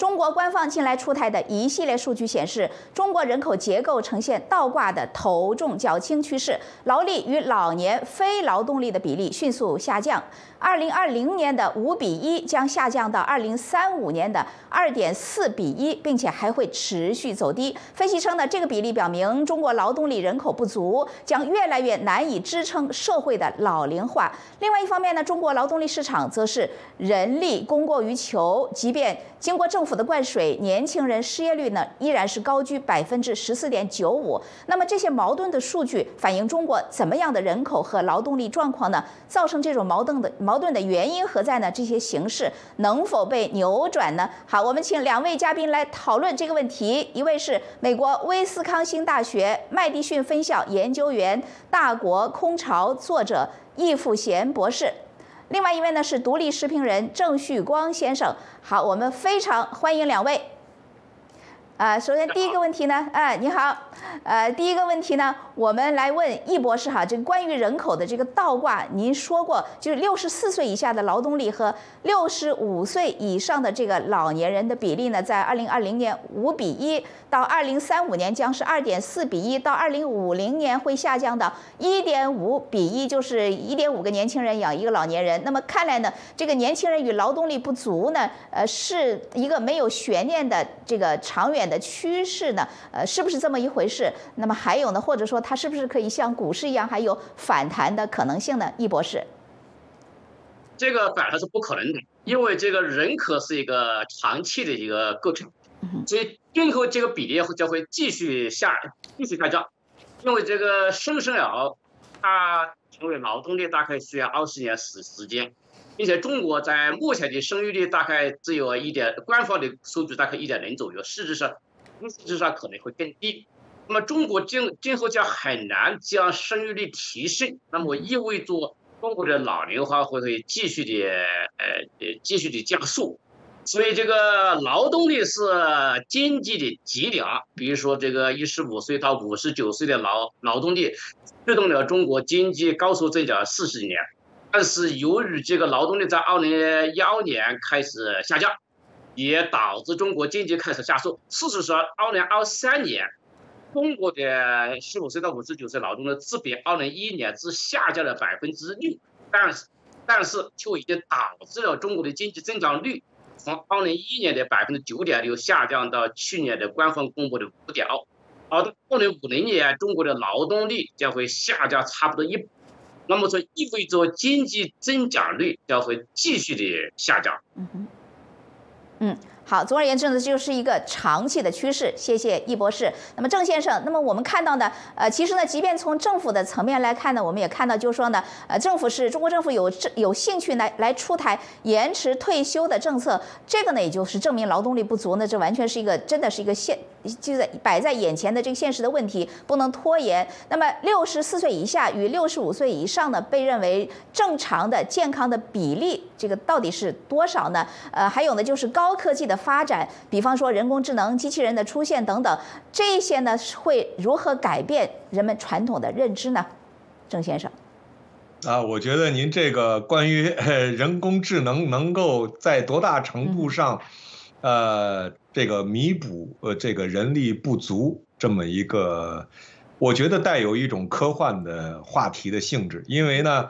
中国官方近来出台的一系列数据显示，中国人口结构呈现倒挂的头重脚轻趋势，劳力与老年非劳动力的比例迅速下降。二零二零年的五比一将下降到二零三五年的二点四比一，并且还会持续走低。分析称呢，这个比例表明中国劳动力人口不足将越来越难以支撑社会的老龄化。另外一方面呢，中国劳动力市场则是人力供过于求，即便经过政府的灌水，年轻人失业率呢依然是高居百分之十四点九五。那么这些矛盾的数据反映中国怎么样的人口和劳动力状况呢？造成这种矛盾的。矛盾的原因何在呢？这些形势能否被扭转呢？好，我们请两位嘉宾来讨论这个问题。一位是美国威斯康星大学麦迪逊分校研究员、大国空巢作者易富贤博士，另外一位呢是独立时评人郑旭光先生。好，我们非常欢迎两位。啊，首先第一个问题呢，哎，你好，呃，第一个问题呢。我们来问易博士哈，这个关于人口的这个倒挂，您说过，就是六十四岁以下的劳动力和六十五岁以上的这个老年人的比例呢，在二零二零年五比一，到二零三五年将是二点四比一，到二零五零年会下降到一点五比一，就是一点五个年轻人养一个老年人。那么看来呢，这个年轻人与劳动力不足呢，呃，是一个没有悬念的这个长远的趋势呢，呃，是不是这么一回事？那么还有呢，或者说？它是不是可以像股市一样还有反弹的可能性呢？易博士，这个反弹是不可能的，因为这个人口是一个长期的一个构成，所以今后这个比例将会继续下继续下降，因为这个新生儿他成为劳动力大概需要二十年时时间，并且中国在目前的生育率大概只有一点，官方的数据大概一点零左右，事实上事实上可能会更低。那么中国今今后将很难将生育率提升，那么意味着中国的老龄化会会继续的呃呃继续的加速，所以这个劳动力是经济的脊梁，比如说这个一十五岁到五十九岁的劳劳动力，推动了中国经济高速增长四十年，但是由于这个劳动力在二零一二年开始下降，也导致中国经济开始加速。事实上，二零二三年。中国的十五岁到五十九岁劳动的只比二零一一年只下降了百分之六，但是但是却已经导致了中国的经济增长率从二零一一年的百分之九点六下降到去年的官方公布的五点二，而到二零五零年中国的劳动力将会下降差不多一，那么这意味着经济增长率将会继续的下降。嗯，嗯。好，总而言之呢，就是一个长期的趋势。谢谢易博士。那么郑先生，那么我们看到呢，呃，其实呢，即便从政府的层面来看呢，我们也看到，就是说呢，呃，政府是中国政府有有兴趣来来出台延迟退休的政策，这个呢，也就是证明劳动力不足呢，这完全是一个真的是一个现就在摆在眼前的这个现实的问题，不能拖延。那么六十四岁以下与六十五岁以上呢，被认为正常的健康的比例，这个到底是多少呢？呃，还有呢，就是高科技的。发展，比方说人工智能、机器人的出现等等，这些呢会如何改变人们传统的认知呢？郑先生，啊，我觉得您这个关于人工智能能够在多大程度上，呃，这个弥补呃这个人力不足这么一个，我觉得带有一种科幻的话题的性质，因为呢，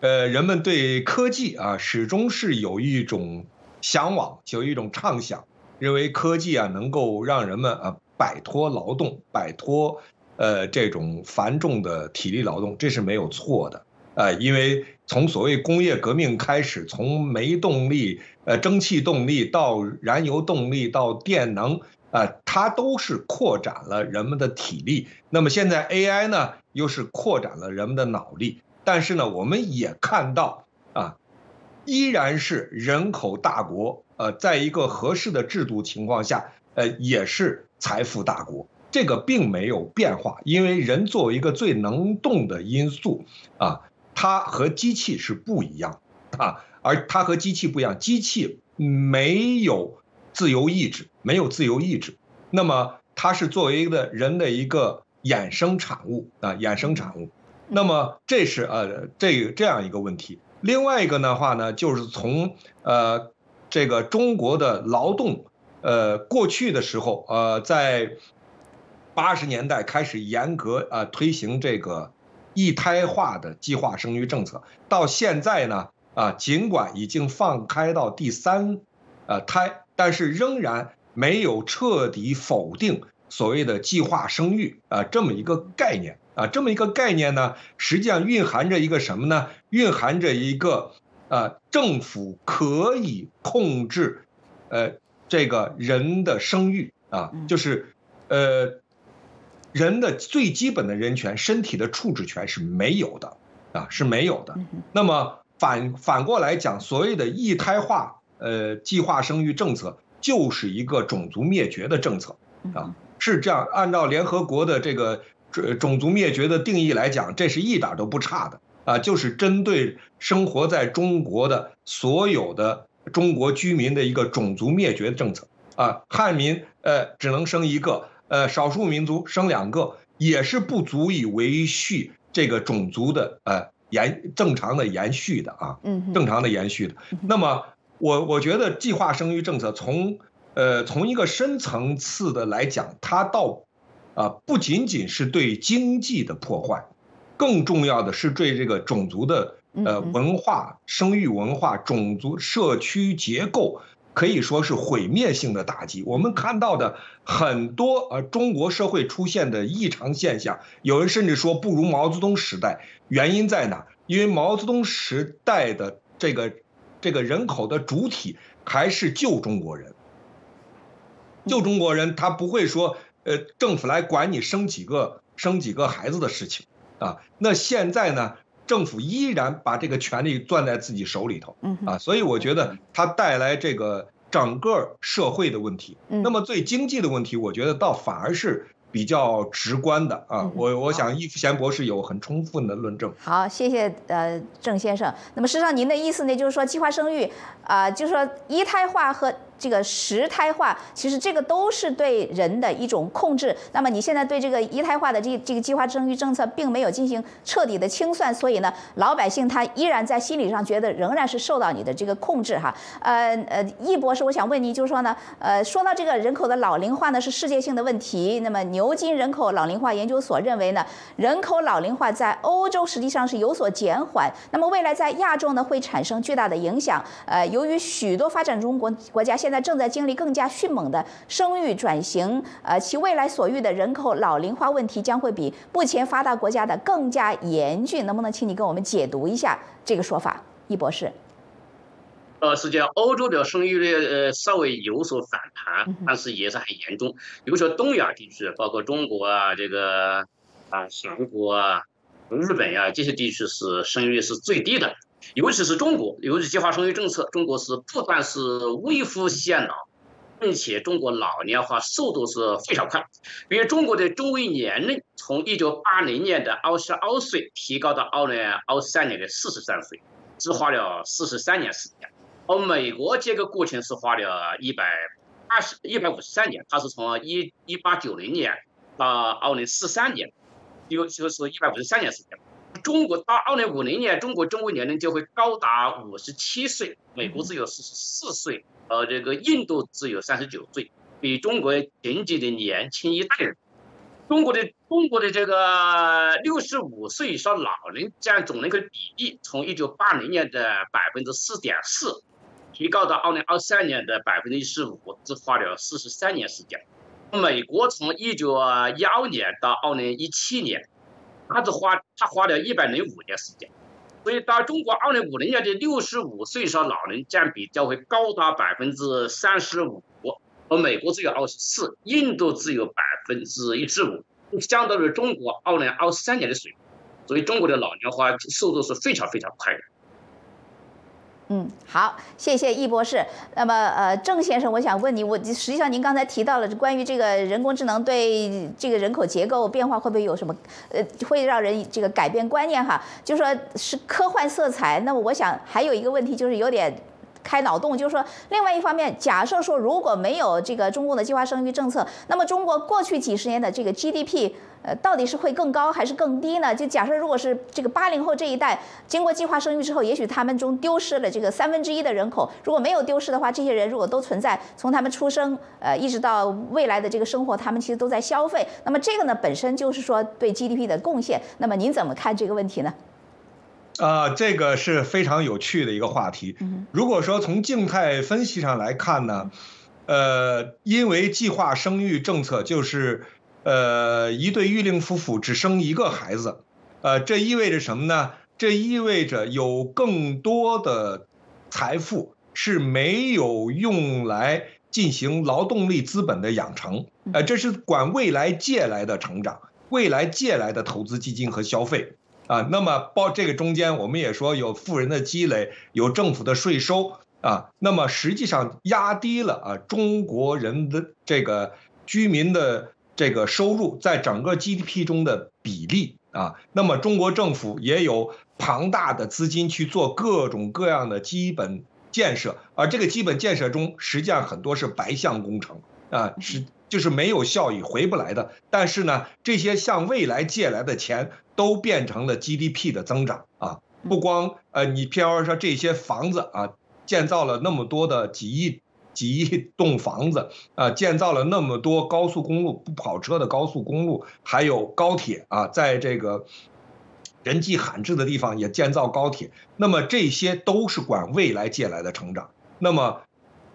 呃，人们对科技啊始终是有一种。向往就有一种畅想，认为科技啊能够让人们啊摆脱劳动，摆脱呃这种繁重的体力劳动，这是没有错的啊。因为从所谓工业革命开始，从煤动力、呃蒸汽动力到燃油动力到电能啊，它都是扩展了人们的体力。那么现在 AI 呢，又是扩展了人们的脑力。但是呢，我们也看到啊。依然是人口大国，呃，在一个合适的制度情况下，呃，也是财富大国，这个并没有变化。因为人作为一个最能动的因素，啊，它和机器是不一样，啊，而它和机器不一样，机器没有自由意志，没有自由意志，那么它是作为一个人的一个衍生产物啊，衍生产物，那么这是呃这这样一个问题。另外一个的话呢，就是从呃这个中国的劳动呃，过去的时候，呃，在八十年代开始严格啊推行这个一胎化的计划生育政策，到现在呢，啊，尽管已经放开到第三呃胎，但是仍然没有彻底否定所谓的计划生育啊这么一个概念。啊，这么一个概念呢，实际上蕴含着一个什么呢？蕴含着一个呃，政府可以控制呃这个人的生育啊，就是呃。人的最基本的人权，身体的处置权是没有的，啊是没有的。那么反反过来讲，所谓的一胎化，呃，计划生育政策就是一个种族灭绝的政策，啊是这样。按照联合国的这个种种族灭绝的定义来讲，这是一点都不差的，啊，就是针对生活在中国的所有的中国居民的一个种族灭绝政策，啊，汉民呃只能生一个。呃，少数民族生两个也是不足以维续这个种族的呃延正常的延续的啊，嗯，正常的延续的。那么我我觉得计划生育政策从呃从一个深层次的来讲，它倒啊不仅仅是对经济的破坏，更重要的是对这个种族的呃文化、生育文化、种族社区结构。可以说是毁灭性的打击。我们看到的很多呃中国社会出现的异常现象，有人甚至说不如毛泽东时代。原因在哪？因为毛泽东时代的这个这个人口的主体还是旧中国人。旧中国人他不会说呃政府来管你生几个生几个孩子的事情啊。那现在呢？政府依然把这个权利攥在自己手里头，啊，所以我觉得它带来这个整个社会的问题。那么最经济的问题，我觉得倒反而是比较直观的啊。我我想易福贤博士有很充分的论证。好，谢谢呃郑先生。那么实际上您的意思呢，就是说计划生育啊，就是说一胎化和。这个十胎化，其实这个都是对人的一种控制。那么你现在对这个一胎化的这这个计划生育政策，并没有进行彻底的清算，所以呢，老百姓他依然在心理上觉得仍然是受到你的这个控制哈。呃呃，易博士，我想问你，就是说呢，呃，说到这个人口的老龄化呢，是世界性的问题。那么牛津人口老龄化研究所认为呢，人口老龄化在欧洲实际上是有所减缓，那么未来在亚洲呢会产生巨大的影响。呃，由于许多发展中国国家。现在正在经历更加迅猛的生育转型，呃，其未来所遇的人口老龄化问题将会比目前发达国家的更加严峻。能不能请你跟我们解读一下这个说法，易博士？呃，实际上欧洲的生育率呃稍微有所反弹，但是也是很严重。比如说东亚地区，包括中国啊，这个啊韩国啊、日本呀这些地区是生育率是最低的。尤其是中国，由于计划生育政策，中国是不但是微乎显老，并且中国老年化速度是非常快。比如中国的中位年龄从一九八零年的二十二岁提高到二零二三年的四十三岁，只花了四十三年时间。而美国这个过程是花了一百二十一百五十三年，它是从一一八九零年到二零四三年，就就是一百五十三年时间。中国到二零五零年，中国中国年龄就会高达五十七岁，美国只有四十四岁，呃，这个印度只有三十九岁，比中国仅仅的年轻一代人。中国的中国的这个六十五岁以上老人占总人口比例，从一九八零年的百分之四点四，提高到二零二三年的百分之十五，只花了四十三年时间。美国从一九一二年到二零一七年。他只花他花了一百零五年时间，所以到中国二零五零年的六十五岁以上老人占比将会高达百分之三十五，而美国只有二十四，印度只有百分之一十五，相当于中国二零二三年的水平，所以中国的老龄化速度是非常非常快的。嗯，好，谢谢易博士。那么，呃，郑先生，我想问你，我实际上您刚才提到了关于这个人工智能对这个人口结构变化会不会有什么，呃，会让人这个改变观念哈？就说是科幻色彩。那么，我想还有一个问题就是有点。开脑洞，就是说，另外一方面，假设说如果没有这个中共的计划生育政策，那么中国过去几十年的这个 GDP。呃，到底是会更高还是更低呢？就假设如果是这个八零后这一代经过计划生育之后，也许他们中丢失了这个三分之一的人口。如果没有丢失的话，这些人如果都存在，从他们出生呃一直到未来的这个生活，他们其实都在消费。那么这个呢，本身就是说对 GDP 的贡献。那么您怎么看这个问题呢？啊，这个是非常有趣的一个话题。如果说从静态分析上来看呢，呃，因为计划生育政策就是。呃，一对育龄夫妇只生一个孩子，呃，这意味着什么呢？这意味着有更多的财富是没有用来进行劳动力资本的养成，呃，这是管未来借来的成长，未来借来的投资基金和消费啊。那么包这个中间，我们也说有富人的积累，有政府的税收啊，那么实际上压低了啊中国人的这个居民的。这个收入在整个 GDP 中的比例啊，那么中国政府也有庞大的资金去做各种各样的基本建设，而这个基本建设中实际上很多是白项工程啊，是就是没有效益回不来的。但是呢，这些向未来借来的钱都变成了 GDP 的增长啊，不光呃，你譬如说这些房子啊，建造了那么多的几亿。几亿栋房子啊，建造了那么多高速公路不跑车的高速公路，还有高铁啊，在这个人迹罕至的地方也建造高铁。那么这些都是管未来借来的成长。那么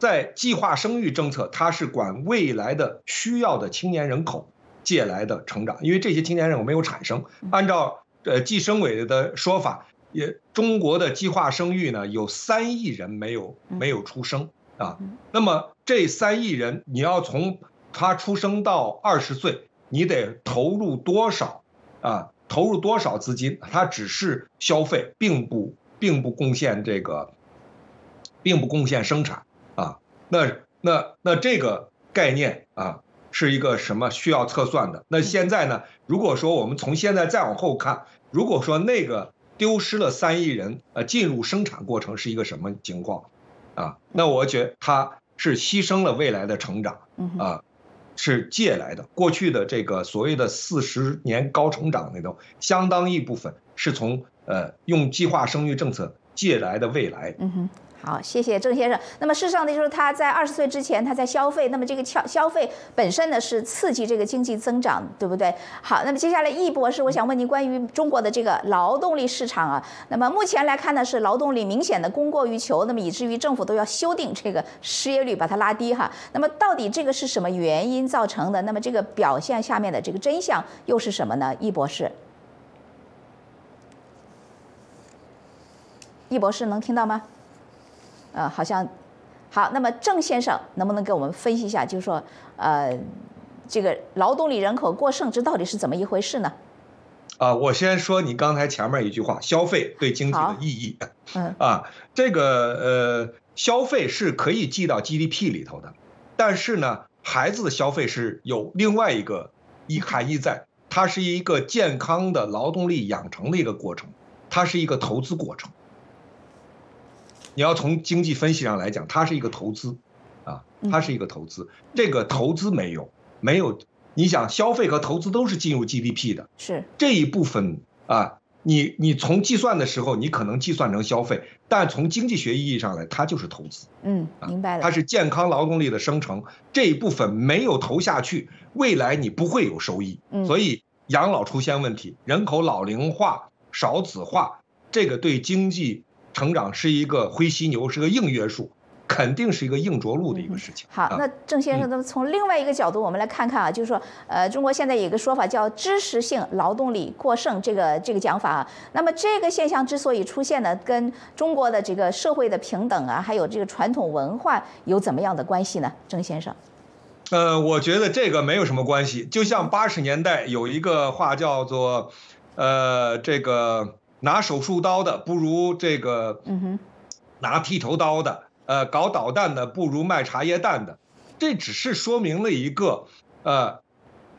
在计划生育政策，它是管未来的需要的青年人口借来的成长，因为这些青年人口没有产生。按照呃计生委的说法，也中国的计划生育呢有三亿人没有没有出生。啊，那么这三亿人，你要从他出生到二十岁，你得投入多少啊？投入多少资金？他只是消费，并不并不贡献这个，并不贡献生产啊。那那那这个概念啊，是一个什么需要测算的？那现在呢？如果说我们从现在再往后看，如果说那个丢失了三亿人，呃，进入生产过程是一个什么情况？啊，那我觉得他是牺牲了未来的成长，啊，是借来的。过去的这个所谓的四十年高成长那种，相当一部分是从呃用计划生育政策借来的未来。嗯哼。好，谢谢郑先生。那么事实上呢，就是他在二十岁之前他在消费，那么这个消消费本身呢是刺激这个经济增长，对不对？好，那么接下来易博士，我想问您关于中国的这个劳动力市场啊，那么目前来看呢是劳动力明显的供过于求，那么以至于政府都要修订这个失业率，把它拉低哈。那么到底这个是什么原因造成的？那么这个表现下面的这个真相又是什么呢？易博士，易博士能听到吗？呃，好像，好，那么郑先生能不能给我们分析一下，就是说，呃，这个劳动力人口过剩这到底是怎么一回事呢？啊，我先说你刚才前面一句话，消费对经济的意义。嗯。啊，这个呃，消费是可以记到 GDP 里头的，但是呢，孩子的消费是有另外一个一含义在，它是一个健康的劳动力养成的一个过程，它是一个投资过程。你要从经济分析上来讲，它是一个投资，啊，它是一个投资。这个投资没有没有，你想消费和投资都是进入 GDP 的，是这一部分啊。你你从计算的时候，你可能计算成消费，但从经济学意义上来，它就是投资。嗯，明白了。它是健康劳动力的生成，这一部分没有投下去，未来你不会有收益。所以养老出现问题，人口老龄化、少子化，这个对经济。成长是一个灰犀牛，是个硬约束，肯定是一个硬着陆的一个事情。好，那郑先生，那么从另外一个角度，我们来看看啊，就是说，呃，中国现在有一个说法叫知识性劳动力过剩，这个这个讲法啊。那么这个现象之所以出现呢，跟中国的这个社会的平等啊，还有这个传统文化有怎么样的关系呢？郑先生，呃，我觉得这个没有什么关系。就像八十年代有一个话叫做，呃，这个。拿手术刀的不如这个，拿剃头刀的，呃，搞导弹的不如卖茶叶蛋的，这只是说明了一个，呃，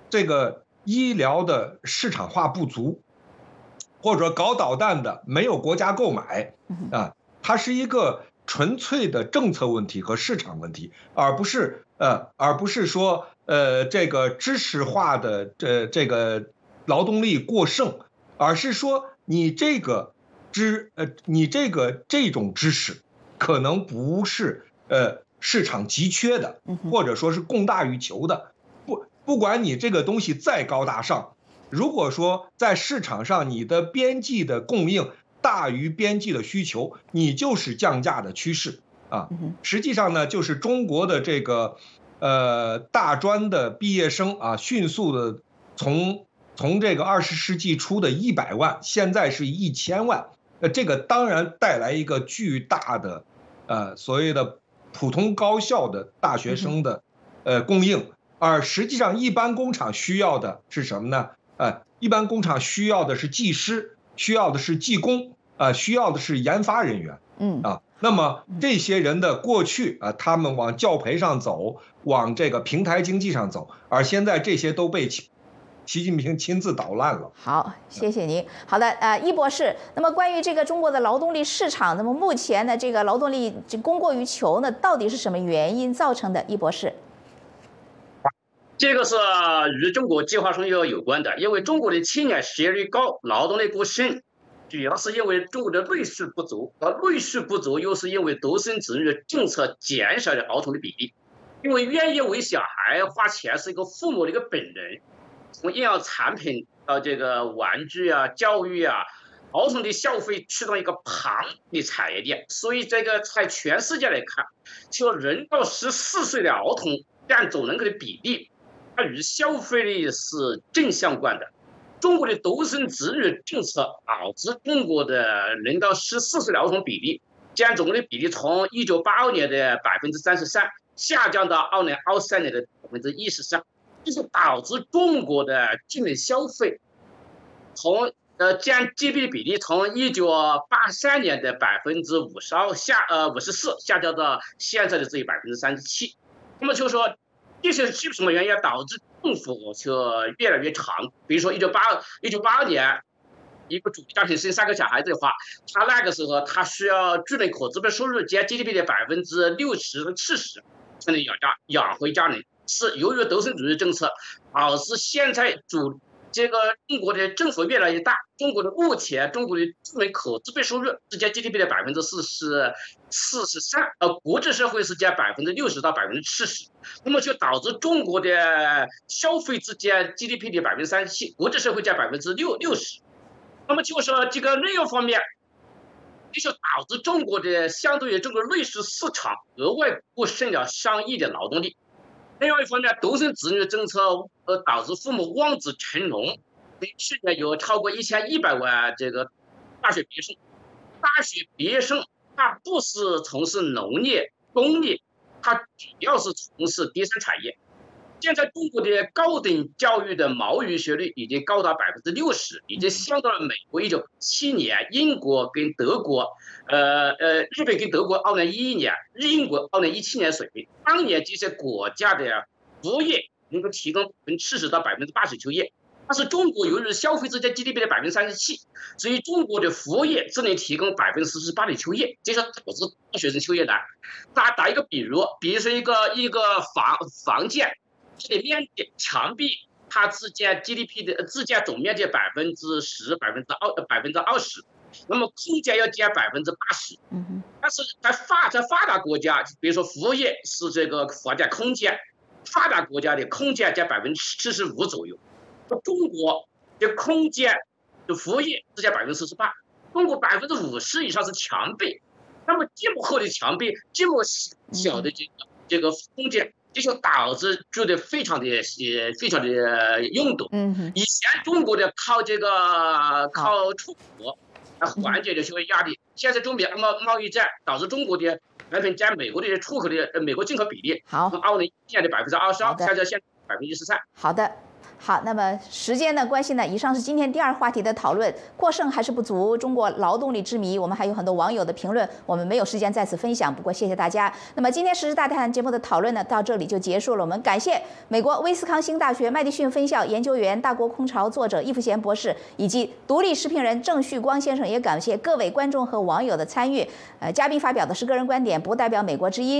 这个医疗的市场化不足，或者搞导弹的没有国家购买，啊，它是一个纯粹的政策问题和市场问题，而不是呃，而不是说呃这个知识化的这这个劳动力过剩，而是说你这个知呃你这个这种知识可能不是呃市场急缺的，或者说是供大于求的，不不管你这个东西再高大上，如果说在市场上你的边际的供应。大于边际的需求，你就是降价的趋势啊。实际上呢，就是中国的这个，呃，大专的毕业生啊，迅速的从从这个二十世纪初的一百万，现在是一千万。呃，这个当然带来一个巨大的，呃，所谓的普通高校的大学生的，呃，供应。而实际上，一般工厂需要的是什么呢？呃，一般工厂需要的是技师。需要的是技工啊，需要的是研发人员，嗯啊，那么这些人的过去啊，他们往教培上走，往这个平台经济上走，而现在这些都被习习近平亲自捣烂了。好，谢谢您。好的，呃，易博士，那么关于这个中国的劳动力市场，那么目前的这个劳动力供过于求呢，到底是什么原因造成的？易博士。这个是与中国计划生育有关的，因为中国的青年失业率高，劳动力过剩，主要是因为中国的内需不足，而内需不足又是因为独生子女政策减少了儿童的比例。因为愿意为小孩花钱是一个父母的一个本能，从医药产品到这个玩具啊、教育啊，儿童的消费驱动一个庞的产业链。所以这个在全世界来看，就人到十四岁的儿童占总人口的比例。它与消费力是正相关的。中国的独生子女政策导致中国的人到十四岁的儿童比例占总的比例从一九八二年的百分之三十三下降到二零二三年的百分之一十三，就是导致中国的境内消费从呃占 GDP 的比例从一九八三年的百分之五十二下呃五十四下降到现在的只有百分之三十七。那么就是说。这些是什么原因导致政府就越来越长？比如说，一九八一九八二年，一个主家庭生三个小孩子的话，他那个时候他需要居民可支配收入占 GDP 的百分之六十到七十才能养家养活家人。是由于独生主义政策导致现在主。这个中国的政府越来越大，中国的目前中国的居民可支配收入是占 GDP 的百分之四十四十三，而国际社会是占百分之六十到百分之七十，那么就导致中国的消费只占 GDP 的百分之三十七，国际社会占百分之六六十，那么就说这个内容方面，就是导致中国的相对于中国内需市场额外过剩了上亿的劳动力。另外一方面，独生子女政策呃导致父母望子成龙，去年有超过一千一百万这个大学毕业生，大学毕业生他不是从事农业、工业，他主要是从事第三产业。现在中国的高等教育的毛语学率已经高达百分之六十，已经相当于美国一九七年、英国跟德国，呃呃，日本跟德国二零一一年、英国二零一七年水平。当年这些国家的服务业能够提供百分之七十到百分之八十就业，但是中国由于消费只占 GDP 的百分之三十七，所以中国的服务业只能提供百分之四十八的就业，这是导致大学生就业难。打打一个比如，比如说一个一个房房建。的面积墙壁，它只占 GDP 的自建总面积百分之十、百分之二、百分之二十，那么空间要占百分之八十。但是在发在发达国家，比如说服务业是这个房价空间，发达国家的空间占百分之七十五左右，中国的空间的服务业只加百分之四十八，中国百分之五十以上是墙壁，那么这么厚的墙壁，这么小的这个这个空间。这就导致觉得非常的呃非常的拥堵。嗯以前中国的靠这个靠出口来缓解的社会压力，现在中美贸贸易战导致中国的产品占美国的出口的呃美国进口比例，好，从二零一年的百分之二十二，下降现百分之十三。好的。好，那么时间的关系呢？以上是今天第二话题的讨论，过剩还是不足？中国劳动力之谜，我们还有很多网友的评论，我们没有时间在此分享。不过谢谢大家。那么今天时事大谈节目的讨论呢，到这里就结束了。我们感谢美国威斯康星大学麦迪逊分校研究员、大国空巢作者易富贤博士，以及独立视频人郑旭光先生，也感谢各位观众和网友的参与。呃，嘉宾发表的是个人观点，不代表美国之音。